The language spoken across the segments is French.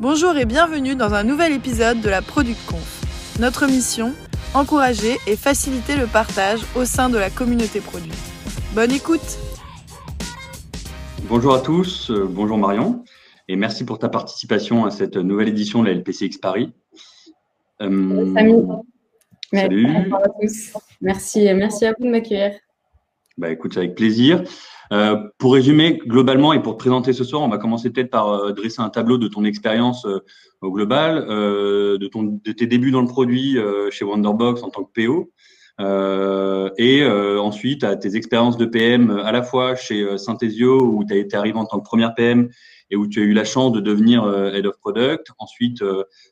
Bonjour et bienvenue dans un nouvel épisode de la Product Conf. Notre mission, encourager et faciliter le partage au sein de la communauté produit. Bonne écoute Bonjour à tous, euh, bonjour Marion, et merci pour ta participation à cette nouvelle édition de la LPCX Paris. Euh, Salut. Bonjour à tous. Merci, merci à vous de m'accueillir. Bah, écoute, avec plaisir. Euh, pour résumer globalement et pour te présenter ce soir, on va commencer peut-être par euh, dresser un tableau de ton expérience euh, au global, de, ton, de tes débuts dans le produit chez Wonderbox en tant que PO, et ensuite à tes expériences de PM à la fois chez Synthesio où tu as été arrivé en tant que première PM et où tu as eu la chance de devenir Head of Product. Ensuite,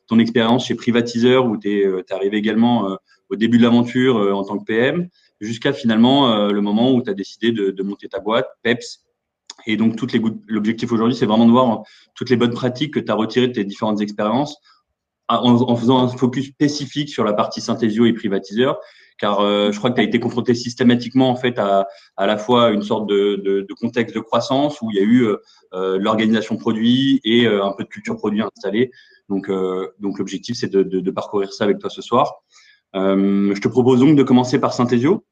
ton expérience chez Privatiseur où tu es, arrivé également au début de l'aventure en tant que PM jusqu'à finalement euh, le moment où tu as décidé de, monter ta boîte, PEPS. Et donc, l'objectif aujourd'hui, c'est vraiment de voir toutes les bonnes pratiques que tu as retirées de tes différentes expériences en, faisant un focus spécifique sur la partie synthésio et privatiseur, car euh, je crois que tu as été confronté systématiquement en fait à, à la fois une sorte de, de, contexte de croissance où il y a eu euh, l'organisation produit et un peu de culture produit installée. Donc, donc l'objectif, c'est de, de, parcourir ça avec toi ce soir. je te propose donc de commencer par Synthésio.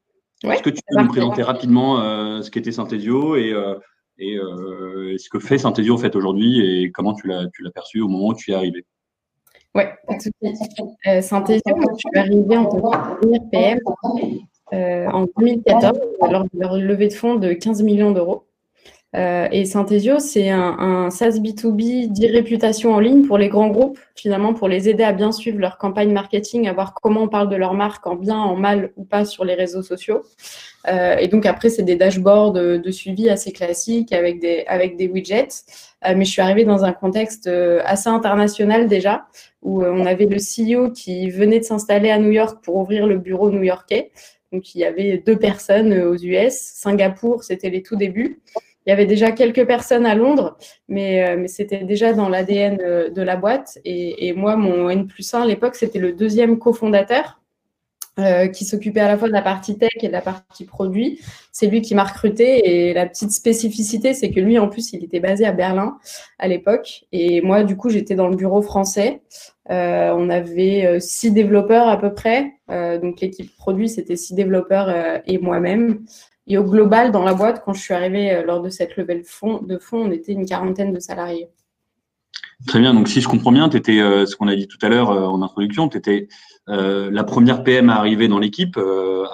Est-ce que tu peux nous présenter rapidement euh, ce qu'était Synthesio et, euh, et euh, ce que fait Synthesio en fait aujourd'hui et comment tu l'as perçu au moment où tu y es arrivé? Oui, pas de souci. Synthesio, je suis arrivée en tant que première PM en 2014 lors de leur levée de fonds de 15 millions d'euros. Euh, et Synthesio, c'est un, un, SaaS B2B d'irréputation en ligne pour les grands groupes, finalement, pour les aider à bien suivre leur campagne marketing, à voir comment on parle de leur marque en bien, en mal ou pas sur les réseaux sociaux. Euh, et donc après, c'est des dashboards de, suivi assez classiques avec des, avec des widgets. Euh, mais je suis arrivée dans un contexte euh, assez international déjà, où euh, on avait le CEO qui venait de s'installer à New York pour ouvrir le bureau new-yorkais. Donc il y avait deux personnes aux US. Singapour, c'était les tout débuts. Il y avait déjà quelques personnes à Londres, mais, euh, c'était déjà dans l'ADN euh, de la boîte. Et, moi, mon N plus 1 à l'époque, c'était le deuxième cofondateur euh, qui s'occupait à la fois de la partie tech et de la partie produit. C'est lui qui m'a recruté. Et la petite spécificité, c'est que lui, en plus, il était basé à Berlin à l'époque. Et moi, du coup, j'étais dans le bureau français. on avait six développeurs à peu près. donc l'équipe produit, c'était six développeurs et moi-même. Et au global, dans la boîte, quand je suis arrivée euh, lors de cette levée de fonds, de fonds on était une quarantaine de salariés. Très bien. Donc, si je comprends bien, tu étais, euh, ce qu'on a dit tout à l'heure euh, en introduction, tu étais la première PM à arriver dans l'équipe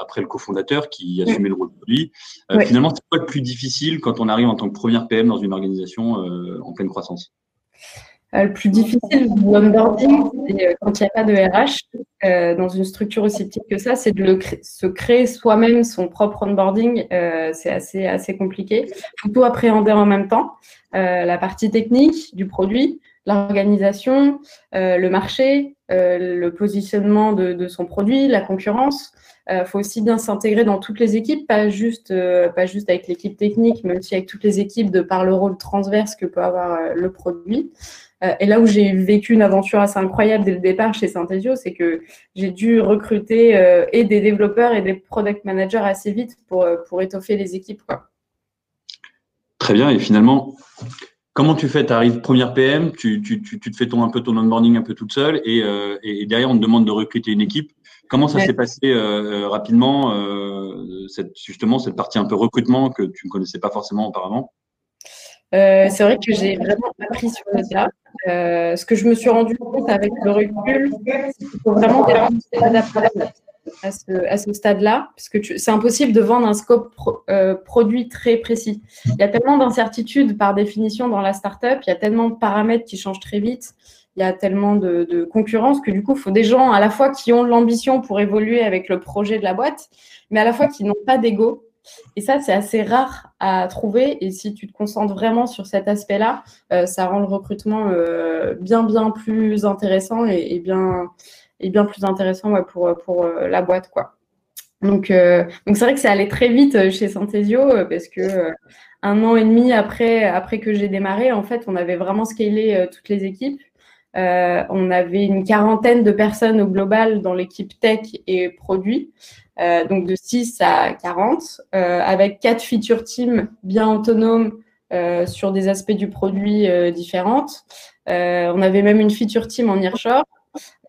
après le cofondateur qui assumait le rôle de produit. Finalement, c'est quoi le plus difficile quand on arrive en tant que première PM dans une organisation en pleine croissance? Le plus difficile du onboarding, c'est quand il n'y a pas de RH, euh, dans une structure aussi petite que ça, c'est de se créer soi-même son propre onboarding. Euh, c'est assez, assez compliqué. Il faut tout appréhender en même temps. Euh, la partie technique du produit, l'organisation, le marché, le positionnement de, de, son produit, la concurrence. Il faut aussi bien s'intégrer dans toutes les équipes, pas juste, pas juste avec l'équipe technique, mais aussi avec toutes les équipes de par le rôle transverse que peut avoir le produit. Euh, et là où j'ai vécu une aventure assez incroyable dès le départ chez Synthesio, c'est que j'ai dû recruter euh, et des développeurs et des product managers assez vite pour, euh, pour étoffer les équipes. Quoi. Très bien. Et finalement, comment tu fais? Tu arrives première PM, tu, tu, tu, te fais ton, un peu ton onboarding un peu toute seule et, et derrière, on te demande de recruter une équipe. Comment ça s'est passé rapidement, cette, justement, cette partie un peu recrutement que tu ne connaissais pas forcément auparavant? C'est vrai que j'ai vraiment appris sur le. Euh, ce que je me suis rendu compte avec le recul, c'est qu'il faut vraiment s'adapter à ce, à ce stade-là, parce que c'est impossible de vendre un scope euh, produit très précis. Il y a tellement d'incertitudes par définition dans la startup, il y a tellement de paramètres qui changent très vite, il y a tellement de, de concurrence que du coup, il faut des gens à la fois qui ont l'ambition pour évoluer avec le projet de la boîte, mais à la fois qui n'ont pas d'ego et ça, c'est assez rare à trouver. Et si tu te concentres vraiment sur cet aspect-là, euh, ça rend le recrutement euh, bien, bien plus intéressant et, bien, et bien plus intéressant pour, pour euh, la boîte. Quoi. Donc, donc c'est vrai que ça allait très vite chez Synthesio parce que un an et demi après, après que j'ai démarré, en fait, on avait vraiment scalé toutes les équipes. on avait une quarantaine de personnes au global dans l'équipe tech et produits. Euh, donc de 6 à 40, euh, avec quatre feature teams bien autonomes sur des aspects du produit différentes. on avait même une feature team en nearshore.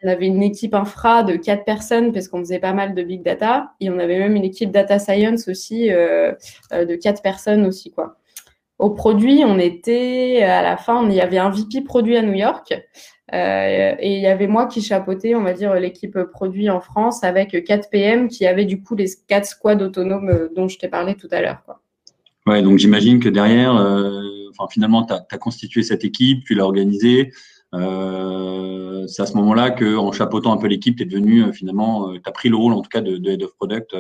On avait une équipe infra de quatre personnes parce qu'on faisait pas mal de big data. Et on avait même une équipe data science aussi de quatre personnes aussi. Quoi. Au produit, on était à la fin, il y avait un VP produit à New York. Euh, et il y avait moi qui chapeautais, on va dire, l'équipe produit en France avec 4 PM qui avaient du coup les 4 squads autonomes euh, dont je t'ai parlé tout à l'heure. Ouais, donc j'imagine que derrière, euh, enfin, finalement, tu as, constitué cette équipe, tu l'as organisée. C'est à ce moment-là qu'en chapeautant un peu l'équipe, tu es devenu finalement, tu as pris le rôle en tout cas de, de Head of Product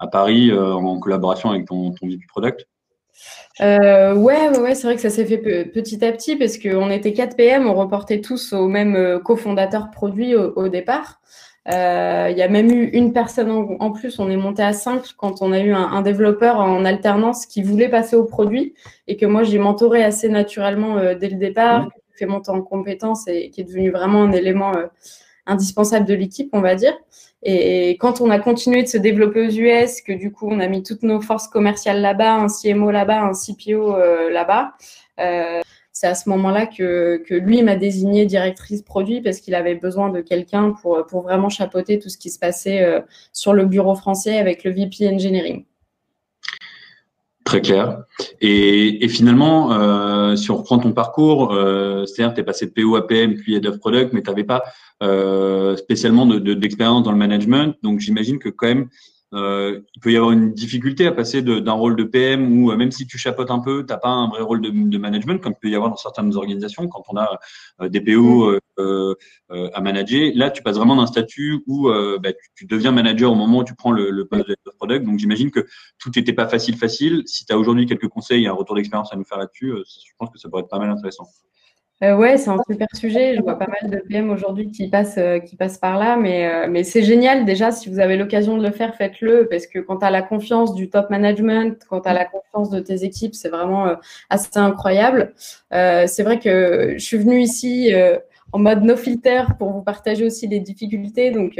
à Paris en collaboration avec ton, ton VP Product. Euh, ouais, ouais, c'est vrai que ça s'est fait petit à petit parce qu'on était 4 PM, on reportait tous au même euh, cofondateur produit au, départ. Euh, il y a même eu une personne en, plus, on est monté à 5 quand on a eu un, développeur en alternance qui voulait passer au produit et que moi j'ai mentoré assez naturellement dès le départ, qui fait monter en compétences et qui est devenu vraiment un élément indispensable de l'équipe, on va dire. Et quand on a continué de se développer aux US, que du coup on a mis toutes nos forces commerciales là-bas, un CMO là-bas, un CPO euh, là-bas, euh, c'est à ce moment-là que, que lui m'a désigné directrice produit parce qu'il avait besoin de quelqu'un pour, pour vraiment chapeauter tout ce qui se passait euh, sur le bureau français avec le VP Engineering. Très clair. Et, finalement, euh, si on reprend ton parcours, euh, c'est-à-dire tu es passé de PO à PM puis Head of Product, mais tu n'avais pas euh, spécialement d'expérience de, dans le management. Donc j'imagine que quand même, euh, il peut y avoir une difficulté à passer d'un rôle de PM où euh, même si tu chapotes un peu, t'as pas un vrai rôle de, de, management comme il peut y avoir dans certaines organisations quand on a euh, des PO mm. euh, à manager. Là, tu passes vraiment d'un statut où bah, tu, tu, deviens manager au moment où tu prends le, le poste de product. Donc j'imagine que tout n'était pas facile facile. Si tu as aujourd'hui quelques conseils et un retour d'expérience à nous faire là-dessus, je pense que ça pourrait être pas mal intéressant. Euh, ouais, c'est un super sujet. Je vois pas mal de PM aujourd'hui qui passent, euh, qui passent par là, mais, euh, mais c'est génial déjà. Si vous avez l'occasion de le faire, faites-le parce que quand tu as la confiance du top management, quand tu as la confiance de tes équipes, c'est vraiment assez incroyable. c'est vrai que je suis venue ici en mode no filter pour vous partager aussi les difficultés. Donc,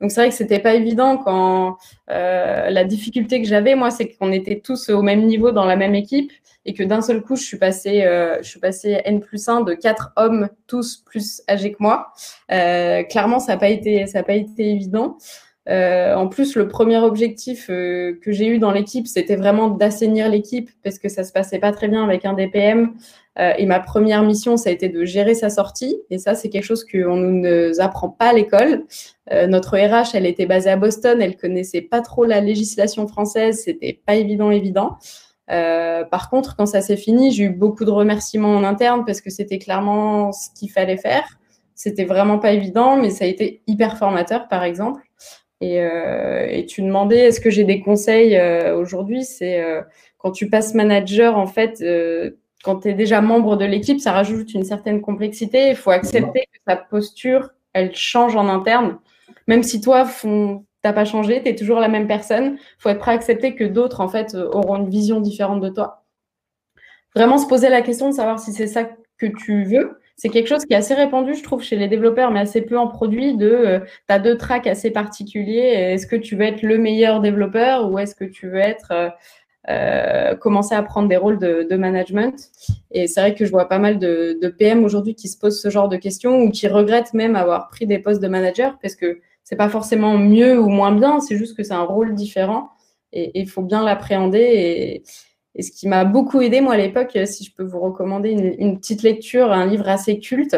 donc c'est vrai que c'était pas évident quand la difficulté que j'avais, moi, c'est qu'on était tous au même niveau dans la même équipe et que d'un seul coup, je suis passée, euh, je suis passée N plus 1 de quatre hommes, tous plus âgés que moi. Euh, clairement, ça n'a pas été, ça a pas été évident. Euh, en plus, le premier objectif que j'ai eu dans l'équipe, c'était vraiment d'assainir l'équipe parce que ça se passait pas très bien avec un DPM. Et ma première mission, ça a été de gérer sa sortie. Et ça, c'est quelque chose qu'on ne nous apprend pas à l'école. notre RH, elle était basée à Boston, elle connaissait pas trop la législation française, c'était pas évident, évident. Euh, par contre, quand ça s'est fini, j'ai eu beaucoup de remerciements en interne parce que c'était clairement ce qu'il fallait faire. C'était vraiment pas évident, mais ça a été hyper formateur, par exemple. Et, euh, tu demandais, est-ce que j'ai des conseils euh, aujourd'hui? C'est quand tu passes manager, en fait, quand tu es déjà membre de l'équipe, ça rajoute une certaine complexité. Il faut accepter que ta posture, elle change en interne. Même si toi, font, t'as pas changé, tu es toujours la même personne. Il faut être prêt à accepter que d'autres, en fait, euh, auront une vision différente de toi. Vraiment se poser la question de savoir si c'est ça que tu veux. C'est quelque chose qui est assez répandu, je trouve, chez les développeurs, mais assez peu en produit, de euh, tu as deux tracks assez particuliers. Est-ce que tu veux être le meilleur développeur ou est-ce que tu veux être euh, commencer à prendre des rôles de, management. Et c'est vrai que je vois pas mal de, de PM aujourd'hui qui se posent ce genre de questions ou qui regrettent même avoir pris des postes de manager parce que c'est pas forcément mieux ou moins bien, c'est juste que c'est un rôle différent et il faut bien l'appréhender. Et, ce qui m'a beaucoup aidé, moi, à l'époque, si je peux vous recommander une, petite lecture, un livre assez culte,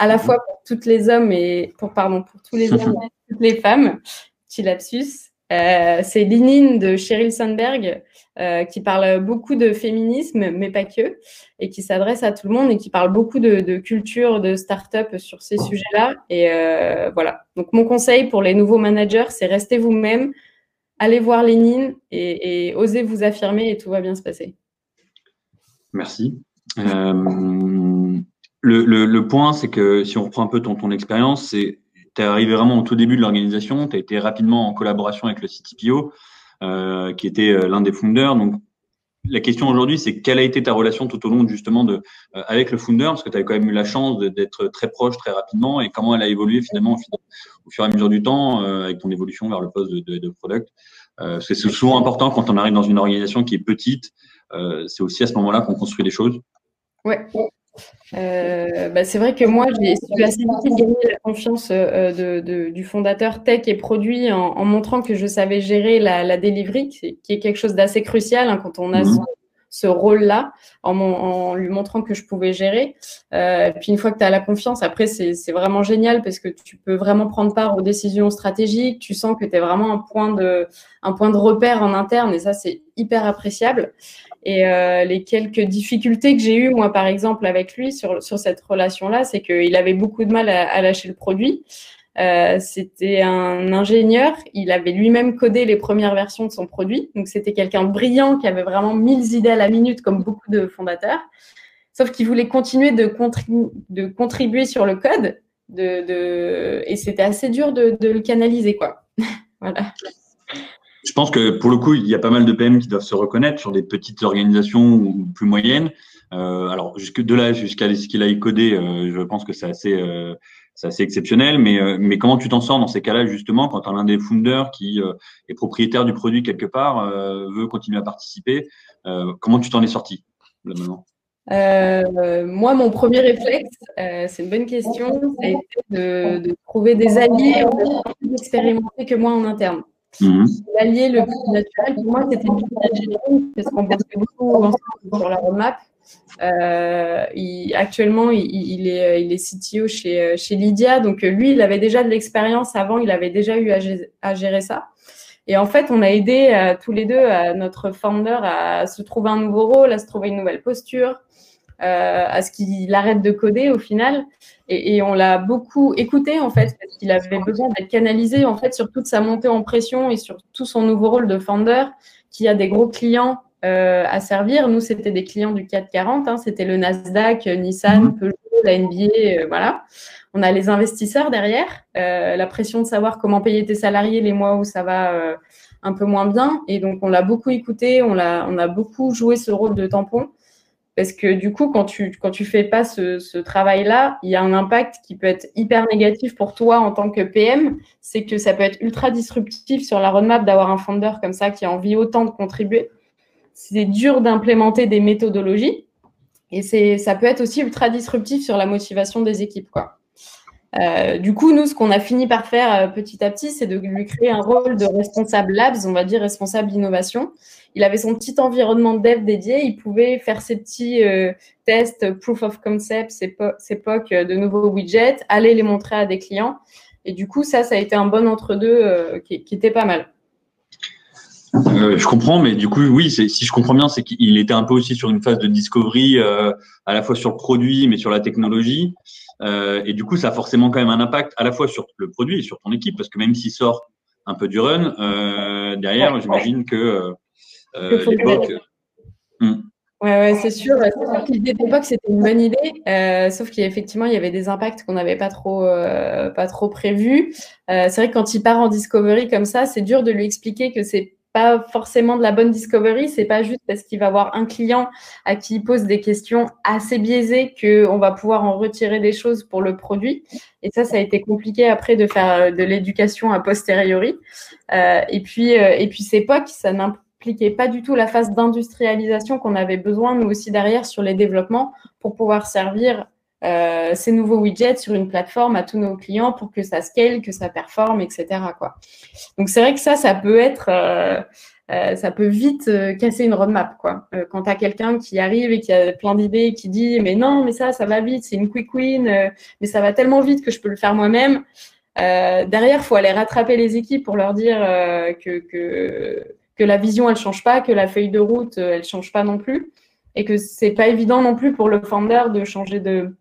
à la mhm. fois pour toutes les hommes et pour, pardon, pour tous les hommes et toutes les femmes, petit lapsus, euh, c'est Linine de Sheryl Sandberg euh, qui parle beaucoup de féminisme, mais pas que, et qui s'adresse à tout le monde et qui parle beaucoup de, culture, de start-up sur ces sujets-là. Et euh, voilà. Donc, mon conseil pour les nouveaux managers, c'est rester vous-même, allez voir Lénine et, osez vous affirmer et tout va bien se passer. Merci. Le, point, c'est que si on reprend un peu ton, expérience, c'est es arrivé vraiment au tout début de l'organisation, tu as été rapidement en collaboration avec le CTPO. Euh, qui était euh, l'un des founders. Donc, la question aujourd'hui, c'est quelle a été ta relation tout au long justement de euh, avec le founder, parce que tu avais quand même eu la chance d'être très proche très rapidement, et comment elle a évolué finalement au, fur et à mesure du temps avec ton évolution vers le poste de, de, product? parce que c'est souvent important quand on arrive dans une organisation qui est petite, c'est aussi à ce moment-là qu'on construit les choses. Ouais. Bah, c'est vrai que moi, j'ai su assez vite gagner la confiance de, du fondateur tech et produit en, montrant que je savais gérer la, la delivery, qui est quelque chose d'assez crucial hein, quand on a mmh ce rôle-là en, lui montrant que je pouvais gérer. Euh, puis une fois que tu as la confiance, après, c'est vraiment génial parce que tu peux vraiment prendre part aux décisions stratégiques. Tu sens que tu es vraiment un point, de, un point de repère en interne et ça, c'est hyper appréciable. Et euh, les quelques difficultés que j'ai eues, moi, par exemple, avec lui sur, sur cette relation-là, c'est qu'il avait beaucoup de mal à lâcher le produit. Euh, c'était un ingénieur, il avait lui-même codé les premières versions de son produit, donc c'était quelqu'un brillant qui avait vraiment mille idées à la minute comme beaucoup de fondateurs, sauf qu'il voulait continuer de, de, contribuer sur le code, de, et c'était assez dur de, le canaliser. quoi. voilà. Je pense que pour le coup, il y a pas mal de PM qui doivent se reconnaître sur des petites organisations ou plus moyennes. Euh, alors, jusque de là jusqu'à ce qu'il aille coder, euh, je pense que c'est assez, euh, assez exceptionnel, mais, euh, mais comment tu t'en sors dans ces cas-là, justement, quand un des founders qui euh, est propriétaire du produit quelque part euh, veut continuer à participer Comment tu t'en es sorti euh, moi, mon premier réflexe, c'est une bonne question, ça a été de, de trouver des alliés plus expérimentés que moi en interne. Mhm. L'allié le plus naturel pour moi, c'était le parce qu'on bosse beaucoup ensemble sur la roadmap. Euh, actuellement, il, est, il est CTO chez, chez Lydia. Donc, lui, il avait déjà de l'expérience avant, il avait déjà eu à, gérer ça. Et en fait, on a aidé euh, tous les deux notre founder à se trouver un nouveau rôle, à se trouver une nouvelle posture, euh, à ce qu'il arrête de coder au final. Et, et on l'a beaucoup écouté en fait, parce qu'il avait besoin d'être canalisé en fait sur toute sa montée en pression et sur tout son nouveau rôle de founder, qui a des gros clients euh, à servir. Nous, c'était des clients du 440, hein, c'était le Nasdaq, Nissan, mhm. Peugeot, la NBA, euh, voilà. On a les investisseurs derrière, euh, la pression de savoir comment payer tes salariés les mois où ça va un peu moins bien. Et donc, on l'a beaucoup écouté, on a, on a beaucoup joué ce rôle de tampon. Parce que du coup, quand tu quand fais pas ce, travail-là, il y a un impact qui peut être hyper négatif pour toi en tant que PM. C'est que ça peut être ultra disruptif sur la roadmap d'avoir un founder comme ça qui a envie autant de contribuer c'est dur d'implémenter des méthodologies et ça peut être aussi ultra disruptif sur la motivation des équipes. Quoi. Euh, du coup, nous, ce qu'on a fini par faire euh, petit à petit, c'est de lui créer un rôle de responsable labs, on va dire responsable d'innovation. Il avait son petit environnement de dev dédié, il pouvait faire ses petits euh, tests, proof of concept, ses, POC de nouveaux widgets, aller les montrer à des clients. Et du coup, ça, ça a été un bon entre-deux qui, qui était pas mal. Euh, je comprends, mais du coup, oui, si je comprends bien, c'est qu'il était un peu aussi sur une phase de discovery, euh, à la fois sur le produit, mais sur la technologie. Euh, et du coup, ça a forcément quand même un impact à la fois sur le produit et sur ton équipe, parce que même s'il sort un peu du run, derrière, j'imagine que l'époque. Hmm. Ouais, ouais c'est sûr. L'idée d'époque, c'était une bonne idée, euh, sauf qu'effectivement, il y avait des impacts qu'on n'avait pas trop, euh, pas trop prévus. Euh, c'est vrai que quand il part en discovery comme ça, c'est dur de lui expliquer que c'est pas forcément de la bonne discovery. C'est pas juste parce qu'il va avoir un client à qui il pose des questions assez biaisées qu'on va pouvoir en retirer des choses pour le produit. Et ça, ça a été compliqué après de faire euh, de l'éducation a posteriori. Euh, et puis, euh, et puis, ces POC, ça n'impliquait pas du tout la phase d'industrialisation qu'on avait besoin, nous aussi, derrière, sur les développements pour pouvoir servir euh, ces nouveaux widgets sur une plateforme à tous nos clients pour que ça scale, que ça performe, etc. Quoi. Donc c'est vrai que ça, ça peut être, euh, euh, ça peut vite casser une roadmap. Quoi. quand tu as quelqu'un qui arrive et qui a plein d'idées et qui dit mais non, mais ça, ça va vite, c'est une quick win, mais ça va tellement vite que je peux le faire moi-même. derrière, faut aller rattraper les équipes pour leur dire que, que, que la vision, elle change pas, que la feuille de route, elle change pas non plus et que c'est pas évident non plus pour le founder de changer de,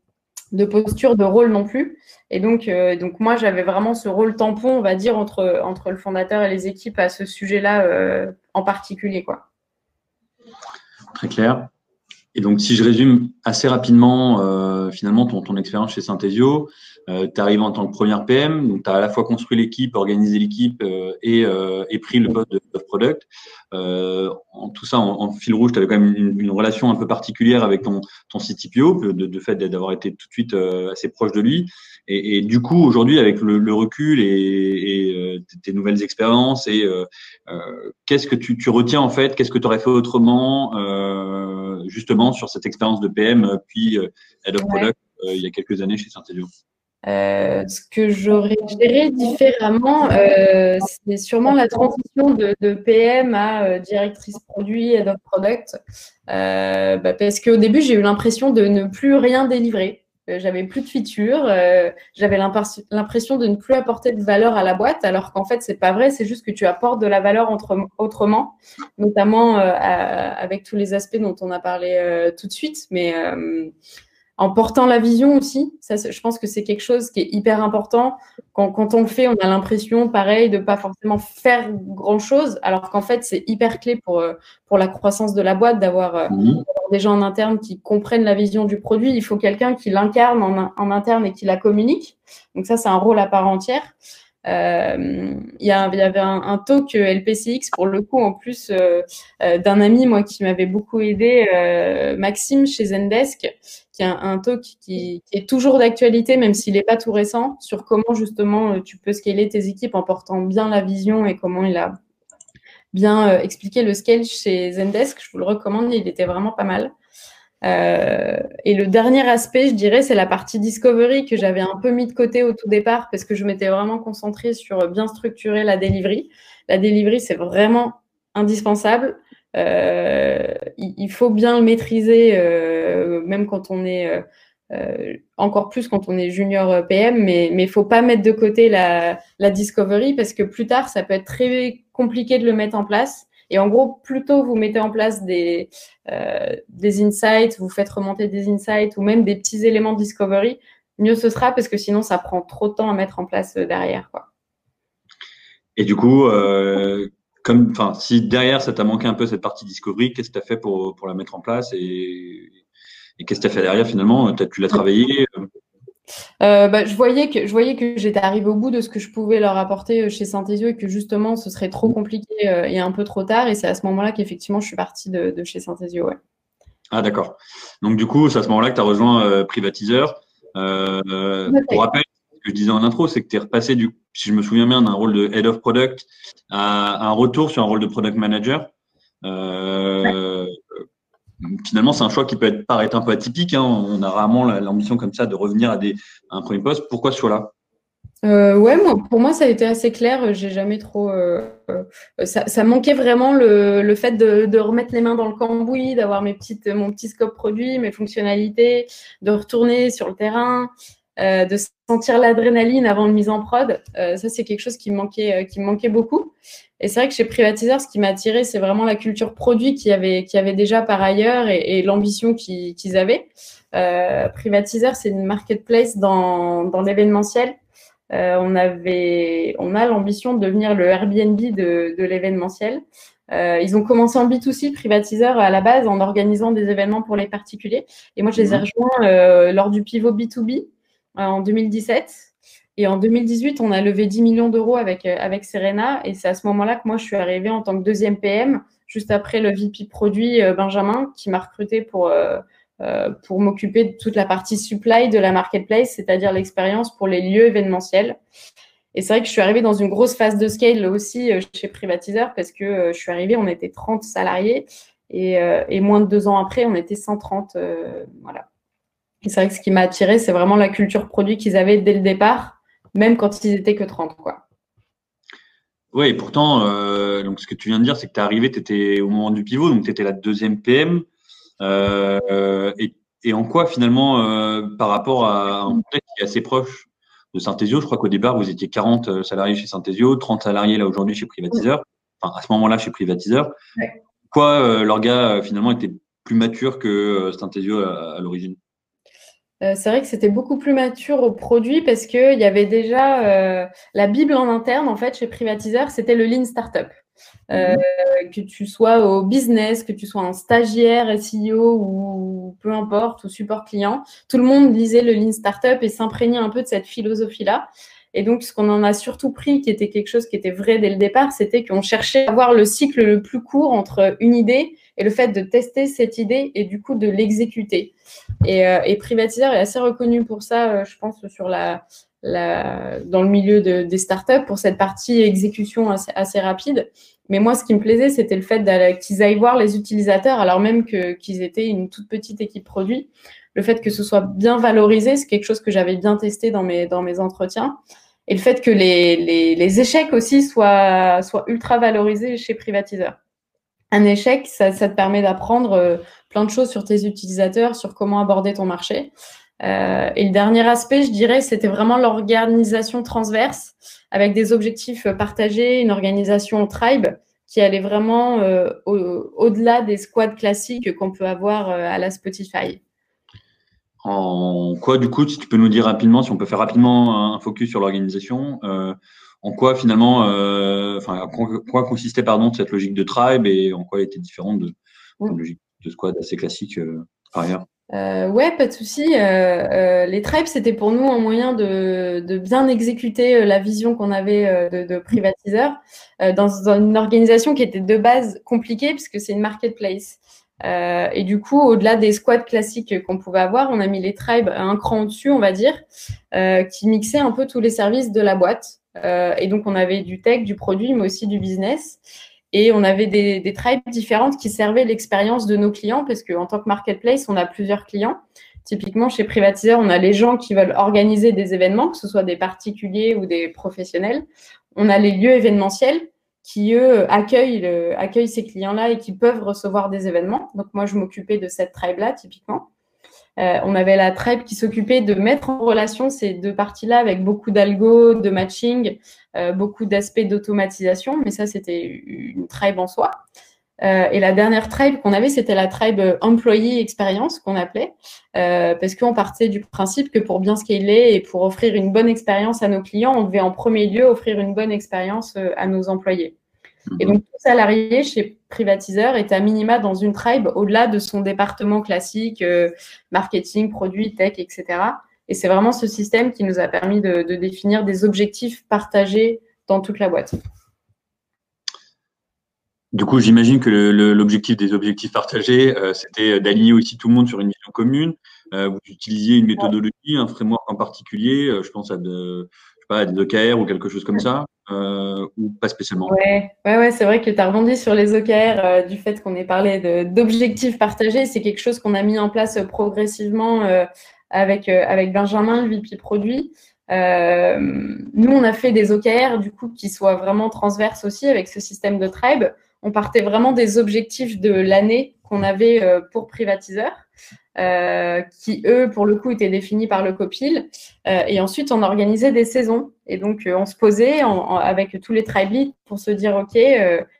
de posture, de rôle non plus. Et donc, euh, donc moi, j'avais vraiment ce rôle tampon, on va dire, entre, entre le fondateur et les équipes à ce sujet-là euh, en particulier. Quoi. Très clair. Et donc, si je résume assez rapidement, euh, finalement, ton, ton expérience chez Synthesio, euh, tu arrives en tant que première PM, donc tu as à la fois construit l'équipe, organisé l'équipe euh, et, euh, et, pris le poste de, product. Euh, en tout ça, en, fil rouge, tu avais quand même une, une, relation un peu particulière avec ton, ton CTPO, de, de fait d'avoir été tout de suite assez proche de lui. Et, et du coup, aujourd'hui, avec le, le, recul et, et tes nouvelles expériences, et qu'est-ce que tu, tu, retiens en fait? Qu'est-ce que tu aurais fait autrement, justement, sur cette expérience de PM, puis Head of Product il y a quelques années chez euh, ce que j'aurais géré différemment, euh, c'est sûrement la transition de, de PM à euh, directrice produit, et of product. Euh, bah parce qu'au début, j'ai eu l'impression de ne plus rien délivrer. Euh, j'avais plus de features, j'avais l'impression de ne plus apporter de valeur à la boîte, alors qu'en fait, c'est pas vrai, c'est juste que tu apportes de la valeur autrement, notamment avec tous les aspects dont on a parlé tout de suite. Mais en portant la vision aussi. Ça, je pense que c'est quelque chose qui est hyper important. Quand, quand on le fait, on a l'impression, pareil, de pas forcément faire grand-chose, alors qu'en fait, c'est hyper clé pour, euh, pour la croissance de la boîte d'avoir euh, mmh. des gens en interne qui comprennent la vision du produit. Il faut quelqu'un qui l'incarne en, en, interne et qui la communique. Donc ça, c'est un rôle à part entière. Euh, il, y avait un, un, talk LPCX pour le coup en plus euh, euh, d'un ami moi qui m'avait beaucoup aidé, Maxime chez Zendesk, qui a un, talk qui, qui, est toujours d'actualité même s'il n'est pas tout récent sur comment justement tu peux scaler tes équipes en portant bien la vision et comment il a bien expliqué le scale chez Zendesk. Je vous le recommande, il était vraiment pas mal. Euh, et le dernier aspect, je dirais, c'est la partie discovery que j'avais un peu mis de côté au tout départ parce que je m'étais vraiment concentrée sur bien structurer la delivery. La delivery, c'est vraiment indispensable. Euh, il, faut bien le maîtriser, euh, même quand on est encore plus quand on est junior PM, mais il ne faut pas mettre de côté la discovery parce que plus tard, ça peut être très compliqué de le mettre en place. Et en gros, plutôt vous mettez en place des, euh, des insights, vous faites remonter des insights ou même des petits éléments de discovery, mieux ce sera parce que sinon, ça prend trop de temps à mettre en place euh, derrière. Et du coup, euh, si derrière, ça t'a manqué un peu cette partie discovery, qu'est-ce que tu as fait pour, pour la mettre en place et, et qu'est-ce que tu as fait derrière finalement? Tu l'as travaillé euh, bah, je voyais que je voyais que j'étais arrivée au bout de ce que je pouvais leur apporter euh, chez Synthesio et que justement ce serait trop compliqué euh, et un peu trop tard. Et c'est à ce moment-là qu'effectivement je suis partie de, chez Synthesio. Ouais. Ah d'accord. Donc du coup, c'est à ce moment-là que tu as rejoint Privatiseur. pour rappel, ce que je disais en intro, c'est que tu es repassé, du, si je me souviens bien, d'un rôle de Head of Product à, un retour sur un rôle de Product Manager. Euh, finalement, c'est un choix qui peut être, paraître un peu atypique. Hein. On a rarement l'ambition comme ça de revenir à, un premier poste. Pourquoi ce choix-là? Euh, ouais, pour moi, ça a été assez clair. J'ai jamais trop. Euh, euh, ça, manquait vraiment le, le fait de, de, remettre les mains dans le cambouis, d'avoir mes petites, mon petit scope produit, mes fonctionnalités, de retourner sur le terrain, euh, de sentir l'adrénaline avant une mise en prod. Euh, ça, c'est quelque chose qui me manquait, qui me manquait beaucoup. Et c'est vrai que chez Privatiseur, ce qui m'a attiré, c'est vraiment la culture produit qu'il y avait, qu'il y avait déjà par ailleurs et, et l'ambition qu'ils avaient. Euh, Privatiseur, c'est une marketplace dans, dans l'événementiel. Euh, on, avait, on a l'ambition de devenir le Airbnb de, de l'événementiel. Euh, ils ont commencé en B2C, Privatiseur, à la base, en organisant des événements pour les particuliers. Et moi, je les ai mhm. rejoints euh, lors du pivot B2B euh, en 2017. Et en 2018, on a levé 10 millions d'euros avec, euh, avec Serena. Et c'est à ce moment-là que moi, je suis arrivée en tant que deuxième PM, juste après le VP produit euh, Benjamin, qui m'a recruté pour, euh, pour m'occuper de toute la partie supply de la marketplace, c'est-à-dire l'expérience pour les lieux événementiels. Et c'est vrai que je suis arrivée dans une grosse phase de scale aussi chez Privatiseur parce que je suis arrivée, on était 30 salariés et moins de deux ans après, on était 130. voilà. Et c'est vrai que ce qui m'a attiré, c'est vraiment la culture produit qu'ils avaient dès le départ même quand ils étaient que 30. Quoi. Oui, et pourtant, euh, donc ce que tu viens de dire, c'est que tu es arrivé, tu étais au moment du pivot, donc tu étais la deuxième PM. Euh, et, et, en quoi, finalement, euh, par rapport à un contexte qui est assez proche de Synthesio, je crois qu'au départ, vous étiez 40 salariés chez Synthesio, 30 salariés là aujourd'hui chez Privatiseur, enfin à ce moment-là chez Privatiseur. Ouais. Quoi, leur gars, finalement, était plus mature que Synthesio à l'origine? Euh, c'est vrai que c'était beaucoup plus mature au produit parce qu'il y avait déjà euh, la Bible en interne, en fait, chez Privatiseur, c'était le Lean Startup. Euh, mhm. que tu sois au business, que tu sois un stagiaire, SEO ou peu importe, ou support client, tout le monde lisait le Lean Startup et s'imprégnait un peu de cette philosophie-là. Et donc, ce qu'on en a surtout pris, qui était quelque chose qui était vrai dès le départ, c'était qu'on cherchait à avoir le cycle le plus court entre une idée et le fait de tester cette idée et du coup de l'exécuter. Et, euh, est assez reconnu pour ça, euh, je pense, sur la, dans le milieu de, des startups, pour cette partie exécution assez, rapide. Mais moi, ce qui me plaisait, c'était le fait qu'ils aillent voir les utilisateurs, alors même qu'ils étaient une toute petite équipe produit. Le fait que ce soit bien valorisé, c'est quelque chose que j'avais bien testé dans mes, dans mes entretiens. Et le fait que les, les, les échecs aussi soient, soient ultra valorisés chez Privatiseur un échec, ça, te permet d'apprendre euh, plein de choses sur tes utilisateurs, sur comment aborder ton marché. Euh, et le dernier aspect, je dirais, c'était vraiment l'organisation transverse avec des objectifs partagés, une organisation tribe qui allait vraiment euh, au-delà des squads classiques qu'on peut avoir à la Spotify. En quoi, du coup, si tu peux nous dire rapidement, si on peut faire rapidement un focus sur l'organisation, en quoi finalement, euh, enfin, quoi consistait pardon cette logique de tribe et en quoi elle était différente de la logique de squad assez classique euh, par ailleurs? Euh, ouais, pas de souci. Euh, les tribes, c'était pour nous un moyen de, de bien exécuter la vision qu'on avait de, de privatiseur dans, dans, une organisation qui était de base compliquée puisque c'est une marketplace. et du coup, au-delà des squads classiques qu'on pouvait avoir, on a mis les tribes un cran au-dessus, on va dire, qui mixaient un peu tous les services de la boîte. Euh, et donc, on avait du tech, du produit, mais aussi du business. Et on avait des, tribes différentes qui servaient l'expérience de nos clients, parce qu'en tant que marketplace, on a plusieurs clients. Typiquement, chez Privatiseur, on a les gens qui veulent organiser des événements, que ce soit des particuliers ou des professionnels. On a les lieux événementiels qui, eux, accueillent, accueillent ces clients-là et qui peuvent recevoir des événements. Donc, moi, je m'occupais de cette tribe-là, typiquement. Euh, on avait la tribe qui s'occupait de mettre en relation ces deux parties-là avec beaucoup d'algo, de matching, euh, beaucoup d'aspects d'automatisation, mais ça, c'était une tribe en soi. Euh, et la dernière tribe qu'on avait, c'était la tribe employee experience qu'on appelait, parce qu'on partait du principe que pour bien scaler et pour offrir une bonne expérience à nos clients, on devait en premier lieu offrir une bonne expérience à nos employés. Et donc, tout salarié chez Privatiseur est à minima dans une tribe au-delà de son département classique, euh, marketing, produits, tech, etc. Et c'est vraiment ce système qui nous a permis de, définir des objectifs partagés dans toute la boîte. Du coup, j'imagine que l'objectif des objectifs partagés, euh, c'était d'aligner aussi tout le monde sur une vision commune. Euh, vous utilisiez une méthodologie, un framework en particulier. je pense à de, pas, des OKR ou quelque chose comme ça, euh, ou pas spécialement Ouais, ouais, ouais c'est vrai que tu as rebondi sur les OKR euh, du fait qu'on ait parlé d'objectifs partagés. C'est quelque chose qu'on a mis en place progressivement euh, avec, avec Benjamin, VP produit. nous, on a fait des OKR du coup qui soient vraiment transverses aussi avec ce système de tribe. On partait vraiment des objectifs de l'année qu'on avait pour privatiseur. Euh, qui eux, pour le coup, étaient définis par le copil. Euh, et ensuite, on organisait des saisons. Et donc, euh, on se posait avec tous les tribe pour se dire, OK,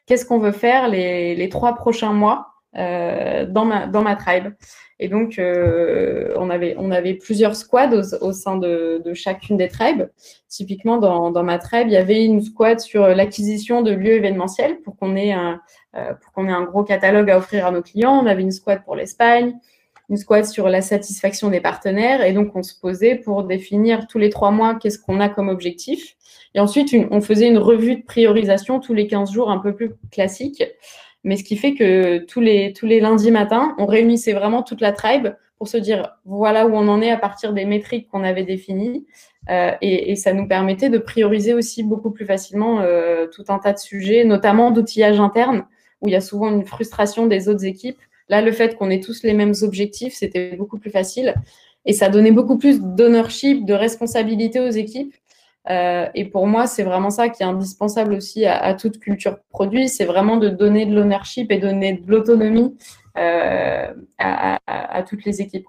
qu'est-ce qu'on veut faire les, les, trois prochains mois dans, ma, dans ma tribe Et donc, on, avait, on avait plusieurs squads au, sein de, chacune des tribes. Typiquement, dans, dans ma tribe, il y avait une squad sur l'acquisition de lieux événementiels pour qu'on ait, pour qu'on ait un gros catalogue à offrir à nos clients. On avait une squad pour l'Espagne une squad sur la satisfaction des partenaires. Et donc, on se posait pour définir tous les trois mois qu'est-ce qu'on a comme objectif. Et ensuite, on faisait une revue de priorisation tous les 15 jours, un peu plus classique. Mais ce qui fait que tous les, tous les lundis matins, on réunissait vraiment toute la tribe pour se dire voilà où on en est à partir des métriques qu'on avait définies. Euh, et, ça nous permettait de prioriser aussi beaucoup plus facilement euh, tout un tas de sujets, notamment d'outillage interne, où il y a souvent une frustration des autres équipes Là, le fait qu'on ait tous les mêmes objectifs, c'était beaucoup plus facile. Et ça donnait beaucoup plus d'ownership, de responsabilité aux équipes. Euh, et pour moi, c'est vraiment ça qui est indispensable aussi à, toute culture produit. C'est vraiment de donner de l'ownership et donner de l'autonomie euh, à, toutes les équipes.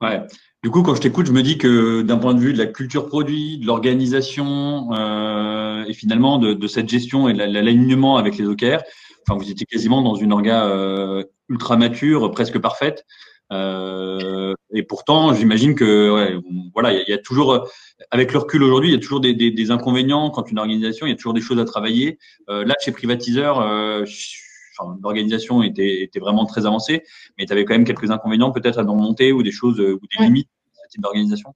Ouais. Du coup, quand je t'écoute, je me dis que d'un point de vue de la culture produit, de l'organisation euh, et finalement de, cette gestion et de l'alignement avec les OKR, vous étiez quasiment dans une orga euh, ultra mature, presque parfaite. Euh, et pourtant, j'imagine que ouais, voilà, il y, a toujours, avec le recul aujourd'hui, il y a toujours des, des, des, inconvénients quand une organisation, il y a toujours des choses à travailler. Euh, là, chez Privatiseur, euh, l'organisation était, était vraiment très avancée, mais tu avais quand même quelques inconvénients peut-être à nous remonter ou des choses ou des limites de ce type d'organisation.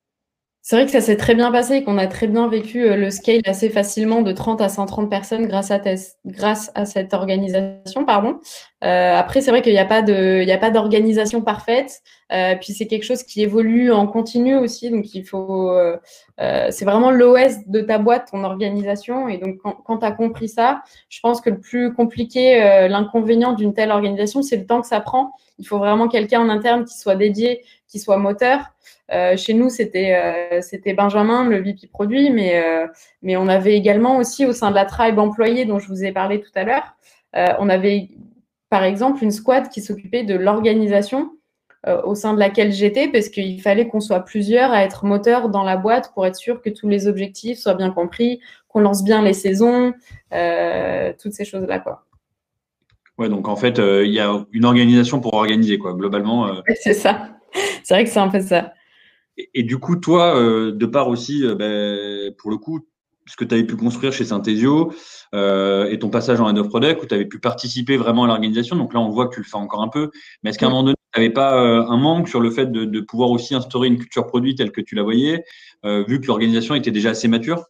C'est vrai que ça s'est très bien passé et qu'on a très bien vécu euh, le scale assez facilement de 30 à 130 personnes grâce à, grâce à cette organisation. Pardon. Euh, après, c'est vrai qu'il n'y a pas d'organisation parfaite. Euh, puis c'est quelque chose qui évolue en continu aussi. Donc il faut, euh, euh c'est vraiment l'OS de ta boîte, ton organisation. Et donc quand, quand tu as compris ça, je pense que le plus compliqué, euh, l'inconvénient d'une telle organisation, c'est le temps que ça prend. Il faut vraiment quelqu'un en interne qui soit dédié, qui soit moteur. Euh, chez nous, c'était euh, c'était Benjamin, le VP produit, mais euh, mais on avait également aussi au sein de la tribe employée dont je vous ai parlé tout à l'heure, on avait par exemple une squad qui s'occupait de l'organisation au sein de laquelle j'étais parce qu'il fallait qu'on soit plusieurs à être moteur dans la boîte pour être sûr que tous les objectifs soient bien compris, qu'on lance bien les saisons, toutes ces choses-là quoi. Ouais, donc en fait, il y a une organisation pour organiser quoi, globalement. c'est ça. C'est vrai que c'est un peu ça. Et, du coup, toi, euh, de part aussi, euh, ben, pour le coup, ce que tu avais pu construire chez Synthesio euh, et ton passage en Head of Product où tu avais pu participer vraiment à l'organisation. Donc là, on voit que tu le fais encore un peu. Mais est-ce qu'à un moment donné, tu n'avais pas un manque sur le fait de, pouvoir aussi instaurer une culture produit telle que tu la voyais, vu que l'organisation était déjà assez mature?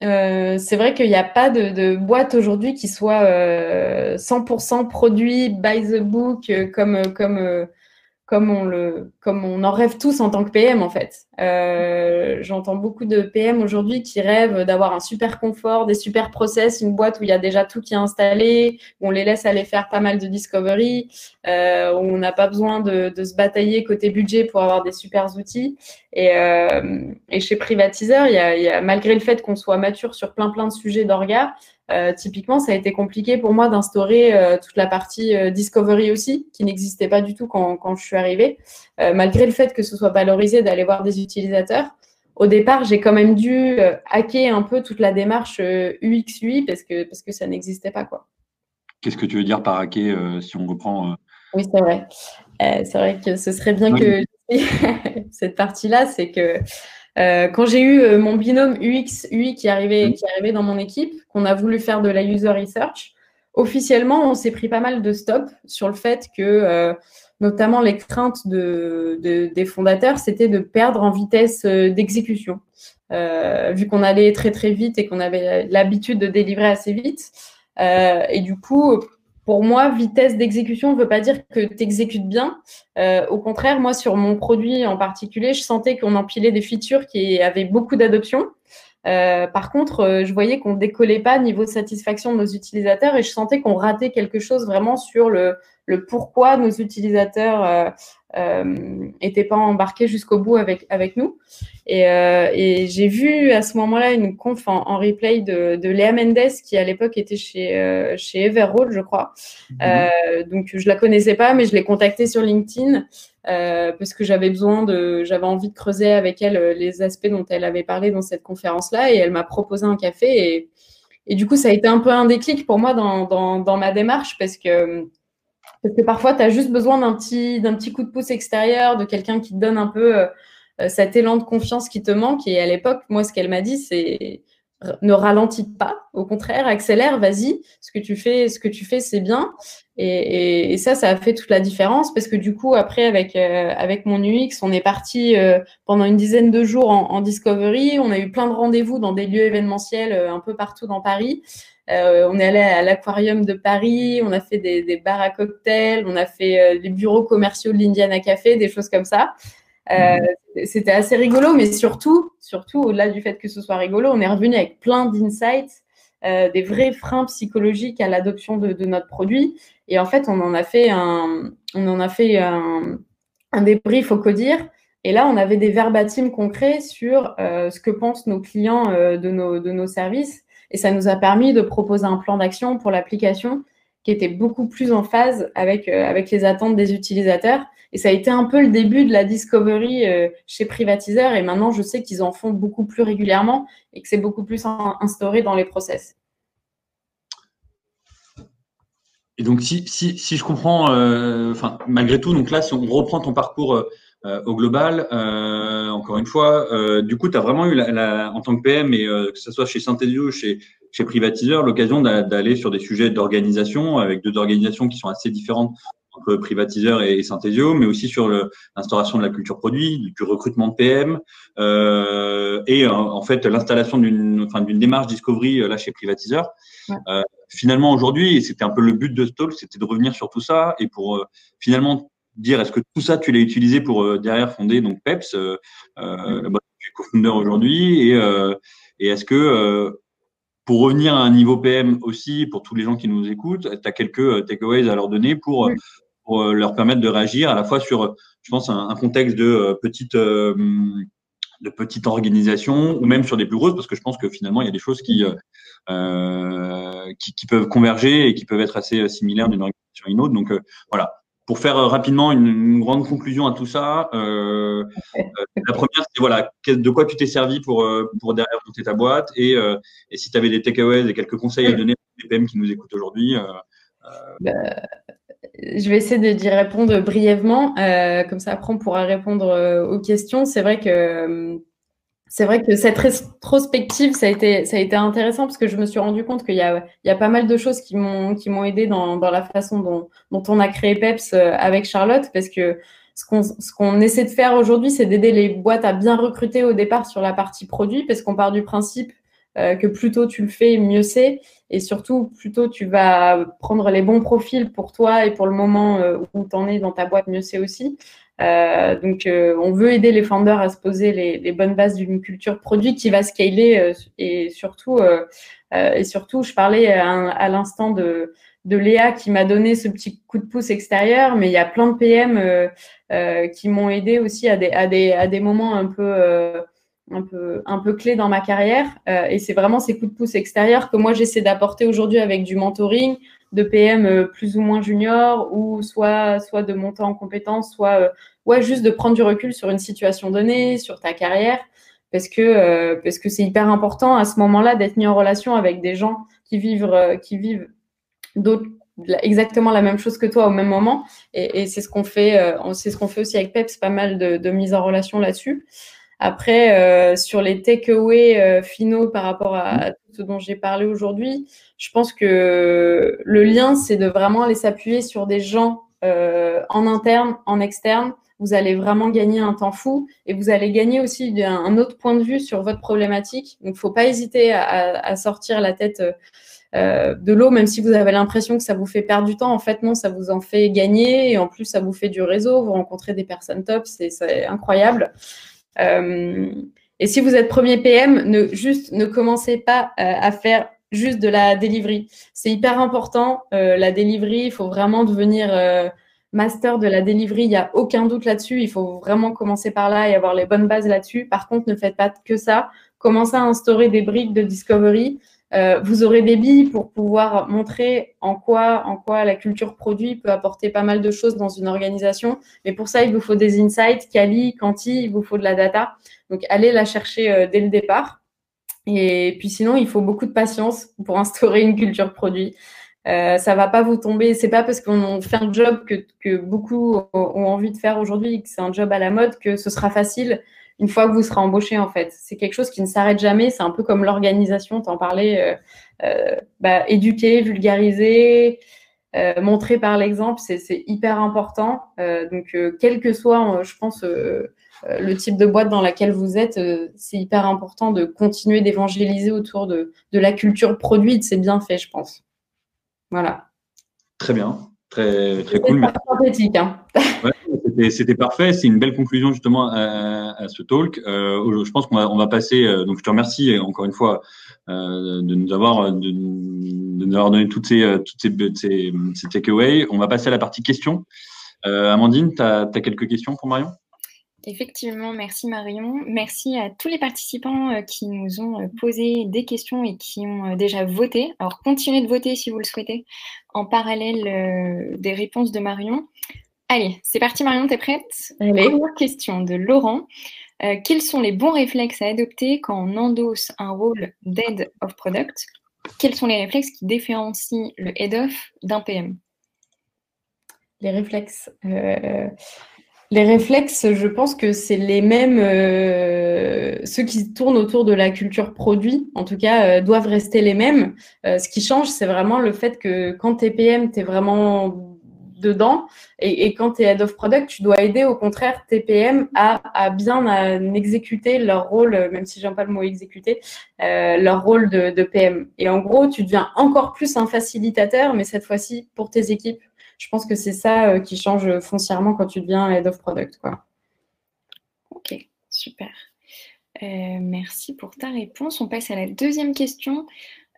C'est vrai qu'il n'y a pas de, boîte aujourd'hui qui soit 100% produit by the book comme, comme comme on le, comme on en rêve tous en tant que PM en fait. Euh, j'entends beaucoup de PM aujourd'hui qui rêvent d'avoir un super confort, des super process, une boîte où il y a déjà tout qui est installé, où on les laisse aller faire pas mal de discovery, euh, où on n'a pas besoin de, se batailler côté budget pour avoir des super outils. Et, euh, et chez Privatiseur, y a, il y a malgré le fait qu'on soit mature sur plein plein de sujets d'orga, euh, typiquement, ça a été compliqué pour moi d'instaurer euh, toute la partie euh, discovery aussi, qui n'existait pas du tout quand, quand je suis arrivée, malgré le fait que ce soit valorisé d'aller voir des utilisateurs. Au départ, j'ai quand même dû hacker un peu toute la démarche UX/UI parce que, parce que ça n'existait pas. quoi. Qu'est-ce que tu veux dire par hacker si on reprend Oui, c'est vrai. c'est vrai que ce serait bien que cette partie-là, c'est que euh, quand j'ai eu euh, mon binôme UX, UI qui arrivait, mmh. qui arrivait dans mon équipe, qu'on a voulu faire de la user research, officiellement, on s'est pris pas mal de stop sur le fait que, euh, notamment les craintes de, des fondateurs, c'était de perdre en vitesse d'exécution. vu qu'on allait très très vite et qu'on avait l'habitude de délivrer assez vite. et du coup, pour moi, vitesse d'exécution ne veut pas dire que tu exécutes bien. Euh, au contraire, moi, sur mon produit en particulier, je sentais qu'on empilait des features qui avaient beaucoup d'adoption. Euh, par contre, euh, je voyais qu'on décollait pas niveau de satisfaction de nos utilisateurs et je sentais qu'on ratait quelque chose vraiment sur le, le pourquoi nos utilisateurs n'étaient pas embarqués jusqu'au bout avec, avec nous. Et, et j'ai vu à ce moment-là une conf en, replay de, de, Léa Mendes qui à l'époque était chez, chez Everroll, je crois. Mhm. donc je la connaissais pas, mais je l'ai contactée sur LinkedIn. Euh, parce que j'avais besoin de, j'avais envie de creuser avec elle euh, les aspects dont elle avait parlé dans cette conférence-là, et elle m'a proposé un café, et, et, du coup, ça a été un peu un déclic pour moi dans, dans, dans ma démarche, parce que, parce que parfois, tu as juste besoin d'un petit, d'un petit coup de pouce extérieur, de quelqu'un qui te donne un peu euh, cet élan de confiance qui te manque, et à l'époque, moi, ce qu'elle m'a dit, c'est ne ralentis pas, au contraire, accélère, vas-y, ce que tu fais, ce que tu fais, c'est bien. Et, ça, ça a fait toute la différence parce que du coup, après, avec, euh, mon UX, on est parti euh, pendant une dizaine de jours en, discovery. On a eu plein de rendez-vous dans des lieux événementiels un peu partout dans Paris. On est allé à l'aquarium de Paris, on a fait des, des, bars à cocktails, on a fait les bureaux commerciaux de l'Indiana Café, des choses comme ça. Euh, c'était assez rigolo, mais surtout, surtout au-delà du fait que ce soit rigolo, on est revenu avec plein d'insights, euh, des vrais freins psychologiques à l'adoption de, notre produit. Et en fait, on en a fait un, on en a fait un, débrief au codir. Et là, on avait des verbatims concrets sur euh, ce que pensent nos clients de, nos, de nos services. Et ça nous a permis de proposer un plan d'action pour l'application qui était beaucoup plus en phase avec, avec les attentes des utilisateurs et ça a été un peu le début de la discovery euh, chez Privatiseur. Et maintenant, je sais qu'ils en font beaucoup plus régulièrement et que c'est beaucoup plus instauré dans les process. Et donc, si, si, si je comprends, euh, malgré tout, donc là, si on reprend ton parcours euh, au global, euh, encore une fois, du coup, tu as vraiment eu, la, en tant que PM, et que ce soit chez Synthesio ou chez, chez Privatiseur, l'occasion d'aller sur des sujets d'organisation, avec deux organisations qui sont assez différentes entre privatiseur et, Synthesio, mais aussi sur l'instauration de la culture produit, du recrutement de PM, euh, et en fait l'installation d'une enfin, d'une démarche discovery là chez privatiseur. Euh, finalement aujourd'hui, et c'était un peu le but de Stall, c'était de revenir sur tout ça et pour euh, finalement dire est-ce que tout ça tu l'as utilisé pour euh, derrière fonder donc Peps, euh, que tu co-founder aujourd'hui, et, et est-ce que pour revenir à un niveau PM aussi, pour tous les gens qui nous écoutent, tu as quelques takeaways à leur donner pour, pour leur permettre de réagir à la fois sur, je pense, un, un contexte de petite de petites organisations ou même sur des plus grosses parce que je pense que finalement il y a des choses qui euh, euh qui, qui, peuvent converger et qui peuvent être assez similaires d'une organisation à une autre. Donc euh, voilà. Pour faire euh, rapidement une, une, grande conclusion à tout ça, euh, la première c'est voilà de quoi tu t'es servi pour pour derrière monter ta boîte et, et si tu avais des takeaways et quelques conseils à donner aux PM qui nous écoutent aujourd'hui. Bah, je vais essayer d'y répondre brièvement, euh, comme ça après on pourra répondre euh, aux questions. C'est vrai que euh, c'est vrai que cette rétrospective, ça a été, intéressant parce que je me suis rendu compte qu'il y a, il y a pas mal de choses qui m'ont, qui m'ont aidé dans, la façon dont, on a créé PEPS avec Charlotte parce que ce qu'on, ce qu'on essaie de faire aujourd'hui, c'est d'aider les boîtes à bien recruter au départ sur la partie produit parce qu'on part du principe euh, que plus tôt tu le fais, mieux c'est. Et surtout, plus tôt tu vas prendre les bons profils pour toi et pour le moment euh, où tu en es dans ta boîte, mieux c'est aussi. Euh, donc, on veut aider les founders à se poser les, bonnes bases d'une culture produit qui va scaler et surtout, et surtout, je parlais à, l'instant de, de Léa qui m'a donné ce petit coup de pouce extérieur, mais il y a plein de PM qui m'ont aidé aussi à des, à des, à des moments un peu un peu, un peu clé dans ma carrière. Euh, et c'est vraiment ces coups de pouce extérieurs que moi, j'essaie d'apporter aujourd'hui avec du mentoring de PM euh, plus ou moins junior ou soit, soit de monter en compétence, soit euh, ouais, juste de prendre du recul sur une situation donnée, sur ta carrière. Parce que c'est hyper important à ce moment-là d'être mis en relation avec des gens qui vivent, qui vivent exactement la même chose que toi au même moment. Et, c'est ce qu'on fait, ce fait aussi avec PEPS, pas mal de mise en relation là-dessus. Après, euh, sur les takeaways euh, finaux par rapport à, tout ce dont j'ai parlé aujourd'hui, je pense que le lien, c'est de vraiment aller s'appuyer sur des gens euh, en interne, en externe. Vous allez vraiment gagner un temps fou et vous allez gagner aussi un, autre point de vue sur votre problématique. Donc, faut pas hésiter à, sortir la tête de l'eau, même si vous avez l'impression que ça vous fait perdre du temps. En fait, non, ça vous en fait gagner et en plus, ça vous fait du réseau. Vous rencontrez des personnes top, c'est incroyable. Euh, et si vous êtes premier PM, ne, juste ne commencez pas euh, à faire juste de la delivery. C'est hyper important. Euh, la delivery, il faut vraiment devenir master de la delivery. Il n'y a aucun doute là-dessus. Il faut vraiment commencer par là et avoir les bonnes bases là-dessus. Par contre, ne faites pas que ça. Commencez à instaurer des briques de discovery. Euh, vous aurez des billes pour pouvoir montrer en quoi, la culture produit peut apporter pas mal de choses dans une organisation. Mais pour ça, il vous faut des insights, quali, quanti, il vous faut de la data. Donc, allez la chercher euh, dès le départ. Et puis sinon, il faut beaucoup de patience pour instaurer une culture produit. Euh, ça va pas vous tomber. C'est pas parce qu'on fait un job que, que beaucoup ont envie de faire aujourd'hui, que c'est un job à la mode, que ce sera facile une fois que vous serez embauché, en fait. C'est quelque chose qui ne s'arrête jamais. C'est un peu comme l'organisation, t'en parlais. Euh, euh, bah, éduquer, vulgariser, euh, montrer par l'exemple, c'est hyper important. donc, quel que soit, je pense, le type de boîte dans laquelle vous êtes, c'est hyper important de continuer d'évangéliser autour de, de la culture produite. C'est bien fait, je pense. Voilà. Très bien. Très, très cool. Synthétique, hein. C'était parfait. C'est une belle conclusion justement à, ce talk. Euh, je pense qu'on va, passer. Euh, donc, je te remercie encore une fois euh, de nous avoir donné toutes ces takeaways. On va passer à la partie questions. Amandine, tu as, quelques questions pour Marion? Effectivement, merci Marion. Merci à tous les participants euh, qui nous ont euh, posé des questions et qui ont euh, déjà voté. Alors, continuez de voter si vous le souhaitez en parallèle des réponses de Marion. Allez, c'est parti Marion, t'es prête? Allez. Première question de Laurent. quels sont les bons réflexes à adopter quand on endosse un rôle d'aide of product? Quels sont les réflexes qui différencient le head of d'un PM Les réflexes. Les réflexes, je pense que c'est les mêmes, ceux qui tournent autour de la culture produit, en tout cas, doivent rester les mêmes. ce qui change, c'est vraiment le fait que quand tu es PM, tu es vraiment dedans. Et, quand tu es head of product, tu dois aider au contraire tes PM à, bien exécuter leur rôle, même si j'aime pas le mot exécuter, euh, leur rôle de, PM. Et en gros, tu deviens encore plus un facilitateur, mais cette fois-ci pour tes équipes. Je pense que c'est ça euh, qui change foncièrement quand tu deviens head of product. Quoi. Ok, super. Euh, merci pour ta réponse. On passe à la deuxième question.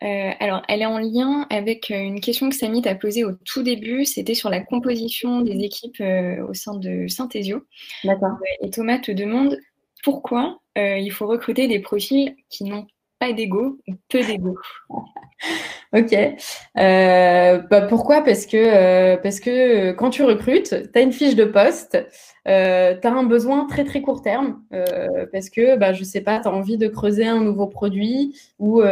Euh, alors, elle est en lien avec euh, une question que Samy t'a posée au tout début. C'était sur la composition des équipes euh, au sein de Synthesio. D'accord. et Thomas te demande pourquoi il faut recruter des profils qui n'ont pas d'ego ou peu d'ego. ok. Bah, pourquoi? Parce que, parce que quand tu recrutes, tu as une fiche de poste. tu as un besoin très très court terme parce que, bah, je ne sais pas, tu as envie de creuser un nouveau produit ou